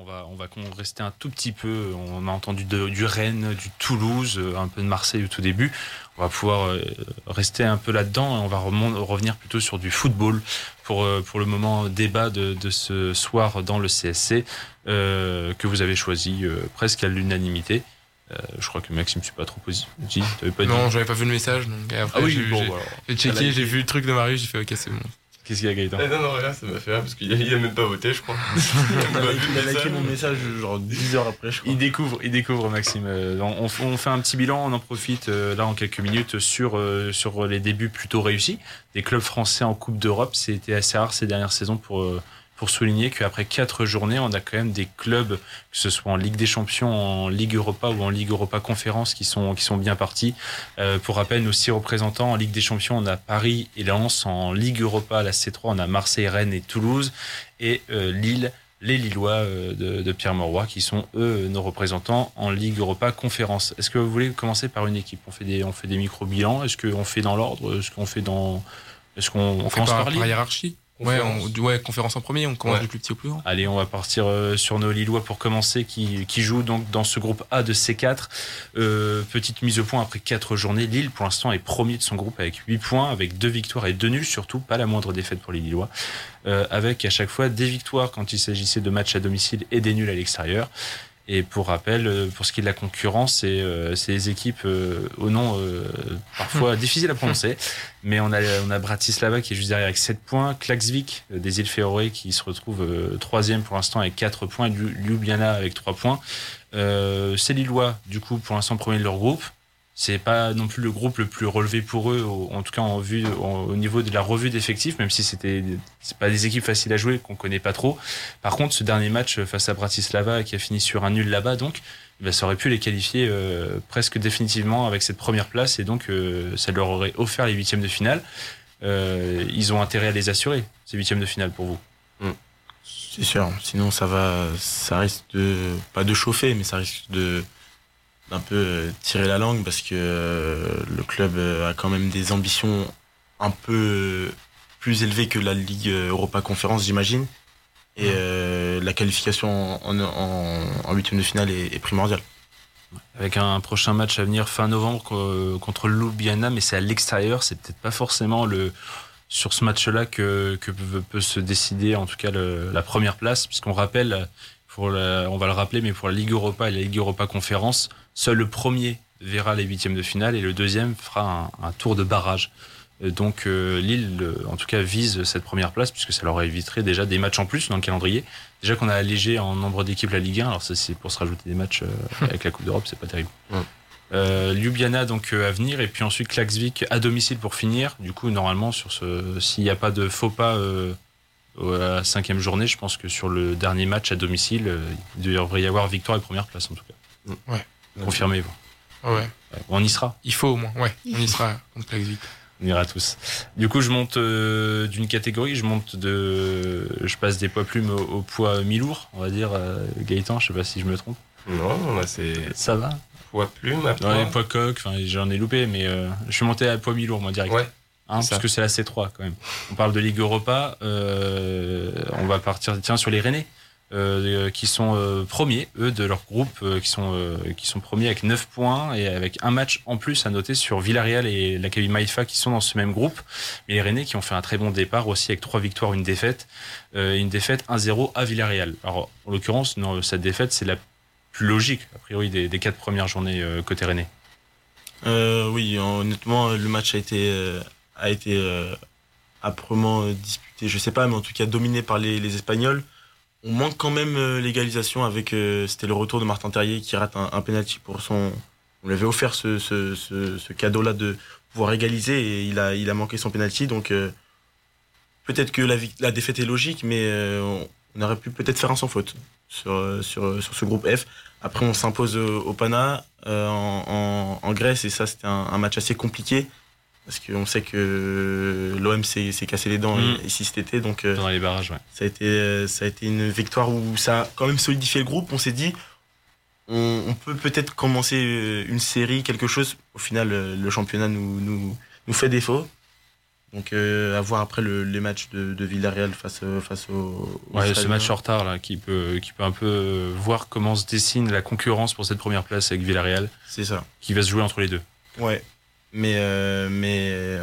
on va, on va rester un tout petit peu. On a entendu du Rennes, du Toulouse, un peu de Marseille au tout début. On va pouvoir rester un peu là-dedans et on va revenir plutôt sur du football pour, pour le moment débat de, de ce soir dans le CSC que vous avez choisi presque à l'unanimité. Euh, je crois que Maxime, je suis pas trop positif. Pas non, j'avais pas vu le message. Donc après, ah oui, bon, j'ai checké, j'ai vu le truc de Marius, j'ai fait ok, c'est bon. Qu'est-ce qu'il y a, Gaëtan eh Non, non, rien, ça m'a fait rire parce qu'il a, même pas voté, je crois. il a liké mon message genre 10 heures après, je crois. Il découvre, il découvre Maxime. Euh, on, on, fait un petit bilan, on en profite euh, là en quelques minutes sur, sur les débuts plutôt réussis des clubs français en Coupe d'Europe. C'était assez rare ces dernières saisons pour pour souligner qu'après quatre journées, on a quand même des clubs, que ce soit en Ligue des Champions, en Ligue Europa ou en Ligue Europa Conférence, qui sont, qui sont bien partis. Euh, pour rappel, nos six représentants en Ligue des Champions, on a Paris et Lens. En Ligue Europa, la C3, on a Marseille, Rennes et Toulouse. Et euh, Lille, les Lillois euh, de, Pierre Mauroy, qui sont eux nos représentants en Ligue Europa Conférence. Est-ce que vous voulez commencer par une équipe? On fait des, on fait des micro-bilans. Est-ce qu'on fait dans l'ordre? Est-ce qu'on fait dans. Est-ce qu'on commence par, par hiérarchie Ouais, ouais, conférence en premier, on commence du plus petit au plus grand. Allez, on va partir euh, sur nos Lillois pour commencer, qui, qui jouent donc dans ce groupe A de C4. Euh, petite mise au point après 4 journées. Lille, pour l'instant, est premier de son groupe avec 8 points, avec 2 victoires et 2 nuls, surtout pas la moindre défaite pour les Lillois. Euh, avec à chaque fois des victoires quand il s'agissait de matchs à domicile et des nuls à l'extérieur. Et pour rappel, euh, pour ce qui est de la concurrence, c'est euh, des équipes euh, au nom parfois difficile à prononcer. Mais on a, on a Bratislava qui est juste derrière avec 7 points, Klaxvik des îles Féroé qui se retrouve troisième pour l'instant avec 4 points, Ljubljana avec 3 points. Euh, c'est Lillois, du coup, pour l'instant premier de leur groupe c'est pas non plus le groupe le plus relevé pour eux, en tout cas en vue, au niveau de la revue d'effectifs, même si c'était c'est pas des équipes faciles à jouer qu'on connaît pas trop. Par contre, ce dernier match face à Bratislava qui a fini sur un nul là-bas, donc ben, ça aurait pu les qualifier euh, presque définitivement avec cette première place et donc euh, ça leur aurait offert les huitièmes de finale. Euh, ils ont intérêt à les assurer ces huitièmes de finale pour vous. Mm. C'est sûr. Sinon, ça va, ça risque de pas de chauffer, mais ça risque de un peu euh, tirer la langue parce que euh, le club euh, a quand même des ambitions un peu plus élevées que la Ligue Europa Conférence, j'imagine. Et la qualification en huitième de finale est, primordiale. Avec un prochain match à venir fin novembre contre Ljubljana, mais c'est à l'extérieur, c'est peut-être pas forcément le sur ce match-là que, que peut se décider en tout cas la première place, puisqu'on rappelle, pour on va le rappeler, mais pour la Ligue Europa et la Ligue Europa Conférence, Seul le premier verra les huitièmes de finale et le deuxième fera un, tour de barrage. Euh, donc euh, Lille, en tout cas, vise cette première place puisque ça leur éviterait déjà des matchs en plus dans le calendrier. Déjà qu'on a allégé en nombre d'équipes la Ligue 1, alors ça c'est pour se rajouter des matchs euh, avec la Coupe d'Europe, c'est pas terrible. Ljubljana donc à venir et puis ensuite Klaxvik à domicile pour finir. Du coup normalement sur ce, s'il n'y a pas de faux pas à la cinquième journée, je pense que sur le dernier match à domicile, il devrait y avoir victoire et première place en tout cas. Ouais. Confirmez-vous. Ouais. On y sera? Il faut au moins, ouais. On y sera contre On ira tous. Du coup, je monte euh, d'une catégorie, je monte de, je passe des poids plumes au, poids mi-lourd, on va dire. Euh, Gaëtan, je sais pas si je me trompe. Non, là c'est. Ça va? Poids plume. À poids... poids coq. Enfin, j'en ai loupé, mais euh, je suis monté à poids mi-lourd, moi direct. Ouais. Hein, parce que c'est la C3 quand même. On parle de Ligue Europa. on va partir tiens sur les Rennais. Euh, qui sont euh, premiers, eux, de leur groupe, euh, qui, sont, qui sont premiers avec 9 points et avec un match en plus à noter sur Villarreal et l'Académie Maïfa qui sont dans ce même groupe. Mais les Rennais qui ont fait un très bon départ aussi avec trois victoires, une défaite. une défaite 1-0 à Villarreal. Alors, en l'occurrence, cette défaite, c'est la plus logique, a priori, des, des quatre premières journées côté Rennais. oui, honnêtement, le match a été, a été âprement disputé, je sais pas, mais en tout cas dominé par les, Espagnols. On manque quand même euh, l'égalisation avec euh, c'était le retour de Martin Terrier qui rate un, penalty pour son on lui avait offert ce, ce, ce, cadeau là de pouvoir égaliser et il a manqué son penalty. Donc euh, peut-être que la, défaite est logique mais on, aurait pu peut-être faire un sans faute sur, ce groupe F. Après on s'impose au, Pana en, Grèce et ça c'était un, match assez compliqué parce qu'on sait que l'OM s'est cassé les dents mm. ici cet été. Donc, euh, Dans les barrages, ouais. Ça a, été, euh, ça a été une victoire où ça a quand même solidifié le groupe. On s'est dit, on, peut peut-être commencer euh, une série, quelque chose. Au final, le championnat nous, nous, nous fait défaut. Donc à voir après les matchs de, Villarreal face, face au, ouais, ce match en retard là, qui peut, qui peut un peu voir comment se dessine la concurrence pour cette première place avec Villarreal. C'est ça. Qui va se jouer entre les deux. Ouais. Mais, mais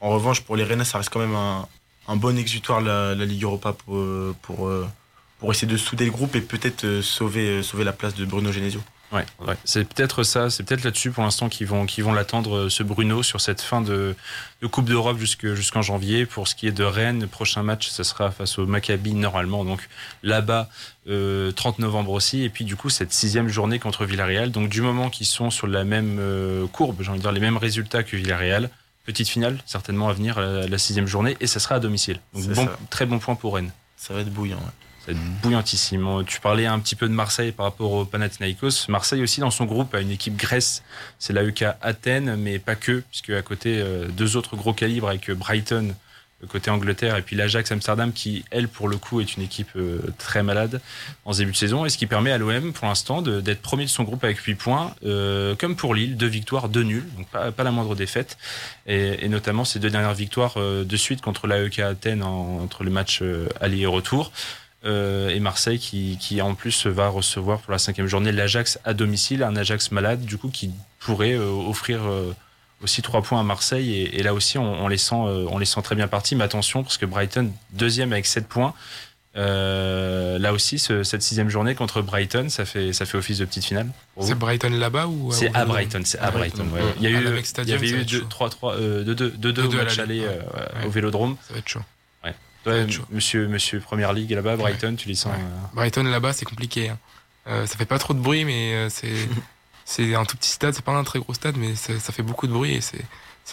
en revanche, pour les Rennes, ça reste quand même un, un bon exutoire la, Ligue Europa pour, pour, pour essayer de souder le groupe et peut-être euh, sauver, euh, sauver la place de Bruno Genesio. Ouais, ouais. c'est peut-être ça, c'est peut-être là-dessus pour l'instant qu'ils vont, qu'ils vont l'attendre, euh, ce Bruno, sur cette fin de, de Coupe d'Europe jusqu'en janvier. Pour ce qui est de Rennes, le prochain match, ce sera face au Maccabi normalement, donc là-bas, euh, 30 novembre aussi. Et puis du coup, cette sixième journée contre Villarreal. Donc du moment qu'ils sont sur la même courbe, j'ai envie de dire les mêmes résultats que Villarreal, petite finale certainement à venir la, sixième journée, et ça sera à domicile. Donc bon, très bon point pour Rennes. Ça va être bouillant. Ouais bouillantissime. Tu parlais un petit peu de Marseille par rapport au Panathinaikos. Marseille aussi dans son groupe a une équipe Grèce, c'est l'AEK Athènes, mais pas que, puisque à côté euh, deux autres gros calibres avec Brighton côté Angleterre et puis l'Ajax Amsterdam qui elle pour le coup est une équipe euh, très malade en début de saison et ce qui permet à l'OM pour l'instant d'être premier de son groupe avec 8 points euh, comme pour Lille deux victoires deux nuls donc pas, la moindre défaite et, notamment ces deux dernières victoires de suite contre l'AEK Athènes entre le match aller et retour euh, et Marseille qui, qui, en plus va recevoir pour la cinquième journée l'Ajax à domicile, un Ajax malade du coup qui pourrait euh, offrir euh, aussi trois points à Marseille et, là aussi on, les sent, on les sent très bien partis. Mais attention parce que Brighton deuxième avec 7 points. là aussi, cette sixième journée contre Brighton, ça fait, ça fait office de petite finale. C'est Brighton là-bas ou C'est à Brighton, c'est à Brighton. Il y a eu, il y avait eu 2 3 3 2 2 2 matchs aller au Vélodrome. Ça va être chaud monsieur, monsieur Première Ligue là-bas, Brighton, tu les sens. Euh, Brighton là-bas, c'est compliqué. Hein. Euh, ça fait pas trop de bruit, mais euh, c'est c'est un tout petit stade. C'est pas un très gros stade, mais ça fait beaucoup de bruit et c'est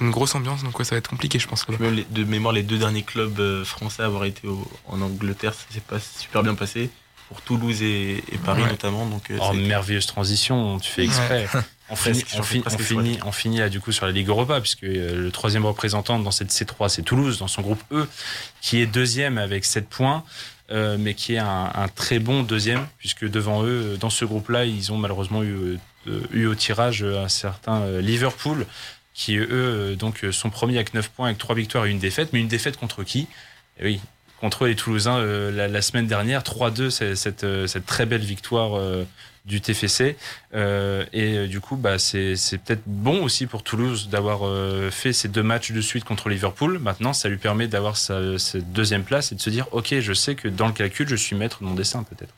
une grosse ambiance. Donc ça va être compliqué, je pense. de mémoire, les deux derniers clubs français à avoir été en Angleterre, ça s'est pas super bien passé pour Toulouse et, Paris notamment. Donc, oh, merveilleuse transition, tu fais exprès. On finit, on, finit, là du coup sur la Ligue Europa, puisque euh, le troisième représentant dans cette C3, c'est Toulouse, dans son groupe E, qui est deuxième avec 7 points, euh, mais qui est un, très bon deuxième, puisque devant eux, dans ce groupe-là, ils ont malheureusement eu, euh, eu au tirage un certain Liverpool, qui eux donc sont premiers avec 9 points, avec 3 victoires et une défaite, mais une défaite contre qui? Eh Oui, contre les Toulousains la, semaine dernière, 3-2, cette, cette, très belle victoire du TFC. Euh, et euh, du coup, bah, c'est peut-être bon aussi pour Toulouse d'avoir euh, fait ces deux matchs de suite contre Liverpool. Maintenant, ça lui permet d'avoir cette deuxième place et de se dire, OK, je sais que dans le calcul, je suis maître de mon dessin peut-être.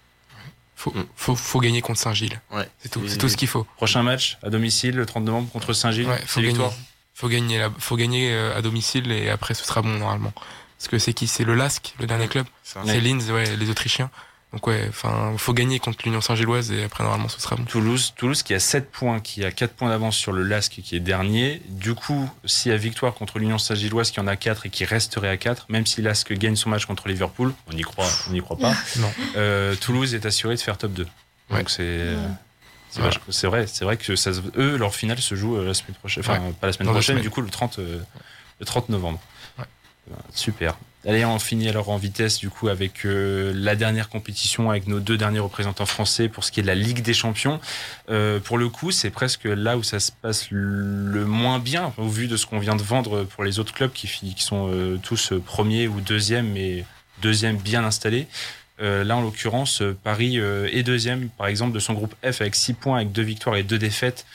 Faut, faut, faut, gagner contre Saint-Gilles. Ouais. C'est tout, c'est tout ce qu'il faut. Prochain match à domicile le 30 novembre contre Saint-Gilles. Ouais, faut gagner. Faut gagner, faut gagner à domicile et après ce sera bon normalement. Parce que c'est qui? C'est le LASK, le dernier club? C'est Linz, ouais, les Autrichiens. Donc ouais, enfin, faut gagner contre l'Union Saint-Gilloise et après normalement ce sera bon. Toulouse, Toulouse qui a 7 points, qui a 4 points d'avance sur le LASK qui est dernier. Du coup, s'il y a victoire contre l'Union Saint-Gilloise qui en a 4 et qui resterait à 4, même si LASK gagne son match contre Liverpool, on n'y croit, on n'y croit pas. non. Euh, Toulouse est assuré de faire top 2. Donc c'est c'est vrai, c'est vrai que ça, eux leur finale se joue euh, la semaine prochaine, enfin pas la semaine prochaine, du coup le 30 euh, le 30 novembre. Super. Allez, on finit alors en vitesse du coup avec euh, la dernière compétition avec nos deux derniers représentants français pour ce qui est de la Ligue des Champions. Euh, pour le coup, c'est presque là où ça se passe le moins bien au vu de ce qu'on vient de vendre pour les autres clubs qui, sont euh, tous premiers ou deuxièmes, mais deuxième bien installés. là, en l'occurrence, Paris est deuxième, par exemple, de son groupe F avec 6 points, avec deux victoires et deux défaites.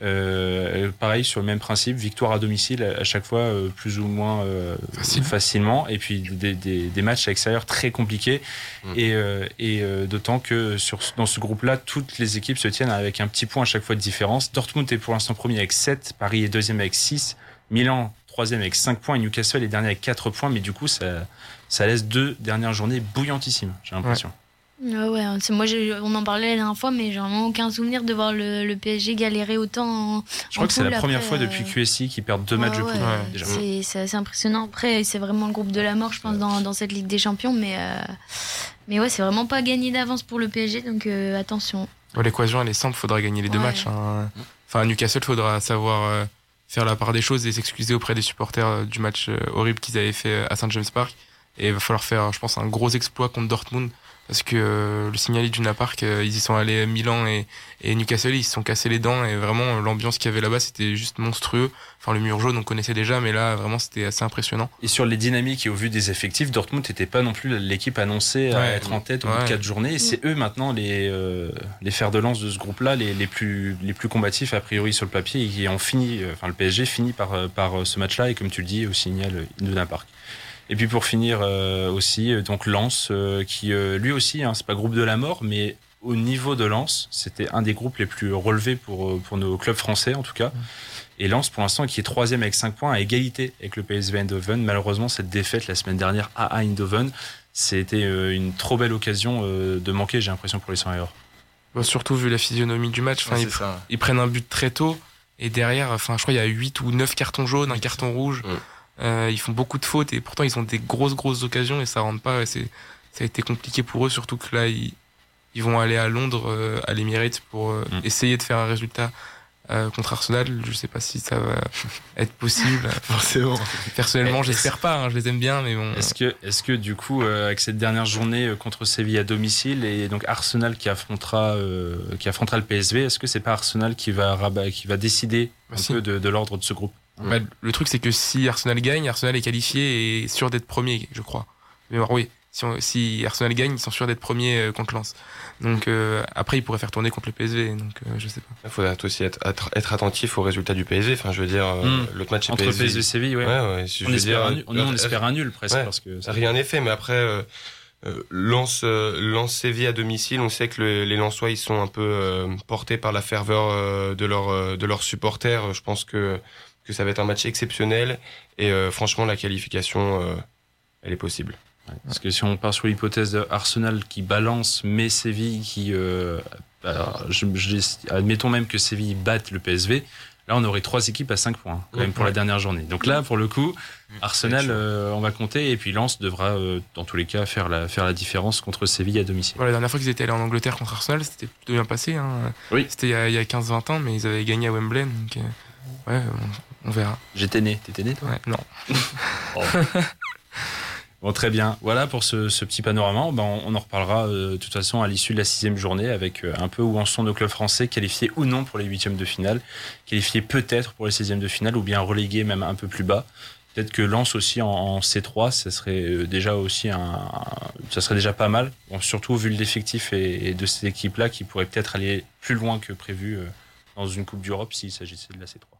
Euh, pareil sur le même principe, victoire à domicile à chaque fois euh, plus ou moins euh, facilement, et puis des, des, des, matchs à l'extérieur très compliqués, mm. et, euh, et d'autant que sur, dans ce groupe-là, toutes les équipes se tiennent avec un petit point à chaque fois de différence. Dortmund est pour l'instant premier avec 7, Paris est deuxième avec 6, Milan troisième avec 5 points, et Newcastle est dernier avec 4 points, mais du coup ça, ça laisse deux dernières journées bouillantissimes, j'ai l'impression. Ah ouais, moi on en parlait la dernière fois, mais j'ai vraiment aucun souvenir de voir le, PSG galérer autant. Je crois que c'est la première fois depuis euh, QSI qu'ils perdent deux matchs de poule. C'est assez impressionnant. Après, c'est vraiment le groupe de la mort, je pense, dans, cette Ligue des Champions, mais, euh, mais ouais, c'est vraiment pas gagné d'avance pour le PSG, donc euh, attention. L'équation, elle est simple, faudra gagner les deux matchs. Hein. Enfin, à Newcastle, faudra savoir faire la part des choses et s'excuser auprès des supporters du match horrible qu'ils avaient fait à Saint James Park. Et il va falloir faire, je pense, un gros exploit contre Dortmund parce que euh, le signal Iduna Park, euh, ils y sont allés Milan et, et Newcastle, ils se sont cassés les dents et vraiment l'ambiance qu'il y avait là-bas, c'était juste monstrueux. Enfin, le mur jaune, on connaissait déjà, mais là, vraiment, c'était assez impressionnant. Et sur les dynamiques et au vu des effectifs, Dortmund n'était pas non plus l'équipe annoncée à être en tête au bout de quatre journées. Et c'est eux maintenant les, euh, les fers de lance de ce groupe-là, les, les, plus, les plus combatifs a priori sur le papier et qui ont fini, enfin le PSG finit par, par ce match-là et comme tu le dis, au signal Iduna Park. Et puis pour finir euh, aussi, euh, donc Lens, euh, qui lui aussi, hein, c'est pas groupe de la mort, mais au niveau de Lens, c'était un des groupes les plus relevés pour, pour nos clubs français en tout cas. Et Lens, pour l'instant, qui est troisième avec 5 points, à égalité avec le PSV Eindhoven. Malheureusement, cette défaite la semaine dernière à Eindhoven, c'était une trop belle occasion de manquer, j'ai l'impression, pour les 100 bon, Surtout vu la physionomie du match. Enfin, ils, prennent un but très tôt. Et derrière, enfin, je crois qu'il y a 8 ou 9 cartons jaunes, un carton rouge. Euh, ils font beaucoup de fautes et pourtant ils ont des grosses grosses occasions et ça rentre pas. C'est ça a été compliqué pour eux, surtout que là ils, ils vont aller à Londres, euh, à l'Emirates pour euh, mm. essayer de faire un résultat euh, contre Arsenal. Je sais pas si ça va être possible. Forcément. Personnellement, j'espère pas. Hein, je les aime bien, mais bon. Est-ce que, est-ce que du coup, avec cette dernière journée contre Séville à domicile et donc Arsenal qui affrontera, qui affrontera le PSV, est-ce que c'est pas Arsenal qui va qui va décider un bah, peu de, de l'ordre de ce groupe? Bah, le truc, c'est que si Arsenal gagne, Arsenal est qualifié et sûr d'être premier, je crois. Mais oui, si, si, Arsenal gagne, ils sont sûrs d'être premier euh, contre Lens. Donc euh, après, ils pourraient faire tourner contre le PSV. Donc euh, je sais pas. Il faudrait aussi être, être, attentif au résultat du PSV. Enfin, je veux dire, hmm. l'autre match entre PSV. PSG Séville, ouais. ouais, ouais on, espère un, on, espère un nul presque parce que rien n'est fait. Mais après. Lance Lance Séville à domicile, on sait que les Lensois ils sont un peu portés par la ferveur de leurs de leurs supporters. Je pense que que ça va être un match exceptionnel et euh, franchement la qualification euh, elle est possible. Parce que si on part sur l'hypothèse d'Arsenal qui balance, mais Séville qui. Euh, je, admettons même que Séville batte le PSV. Là, on aurait trois équipes à 5 points, quand même, pour la dernière journée. Donc là, pour le coup, Arsenal, on va compter. Et puis Lens devra, dans tous les cas, faire la, faire la différence contre Séville à domicile. la dernière fois qu'ils étaient allés en Angleterre contre Arsenal, c'était plutôt bien passé. Hein. Oui. C'était il y a, 15-20 ans, mais ils avaient gagné à Wembley. Donc, ouais, on verra. J'étais né. T'étais né, toi? Ouais, Non. Oh. Bon, très bien. Voilà pour ce, ce petit panorama. Ben, on, en reparlera euh, de toute façon à l'issue de la sixième journée avec euh, un peu où en sont nos clubs français, qualifiés ou non pour les huitièmes de finale, qualifiés peut-être pour les sixièmes de finale ou bien relégués même un peu plus bas. Peut-être que Lens aussi en, C3, ça serait euh, déjà aussi un, ça serait déjà pas mal. Bon, surtout vu l'effectif et, et, de ces équipes-là qui pourraient peut-être aller plus loin que prévu dans une Coupe d'Europe s'il s'agissait de la C3.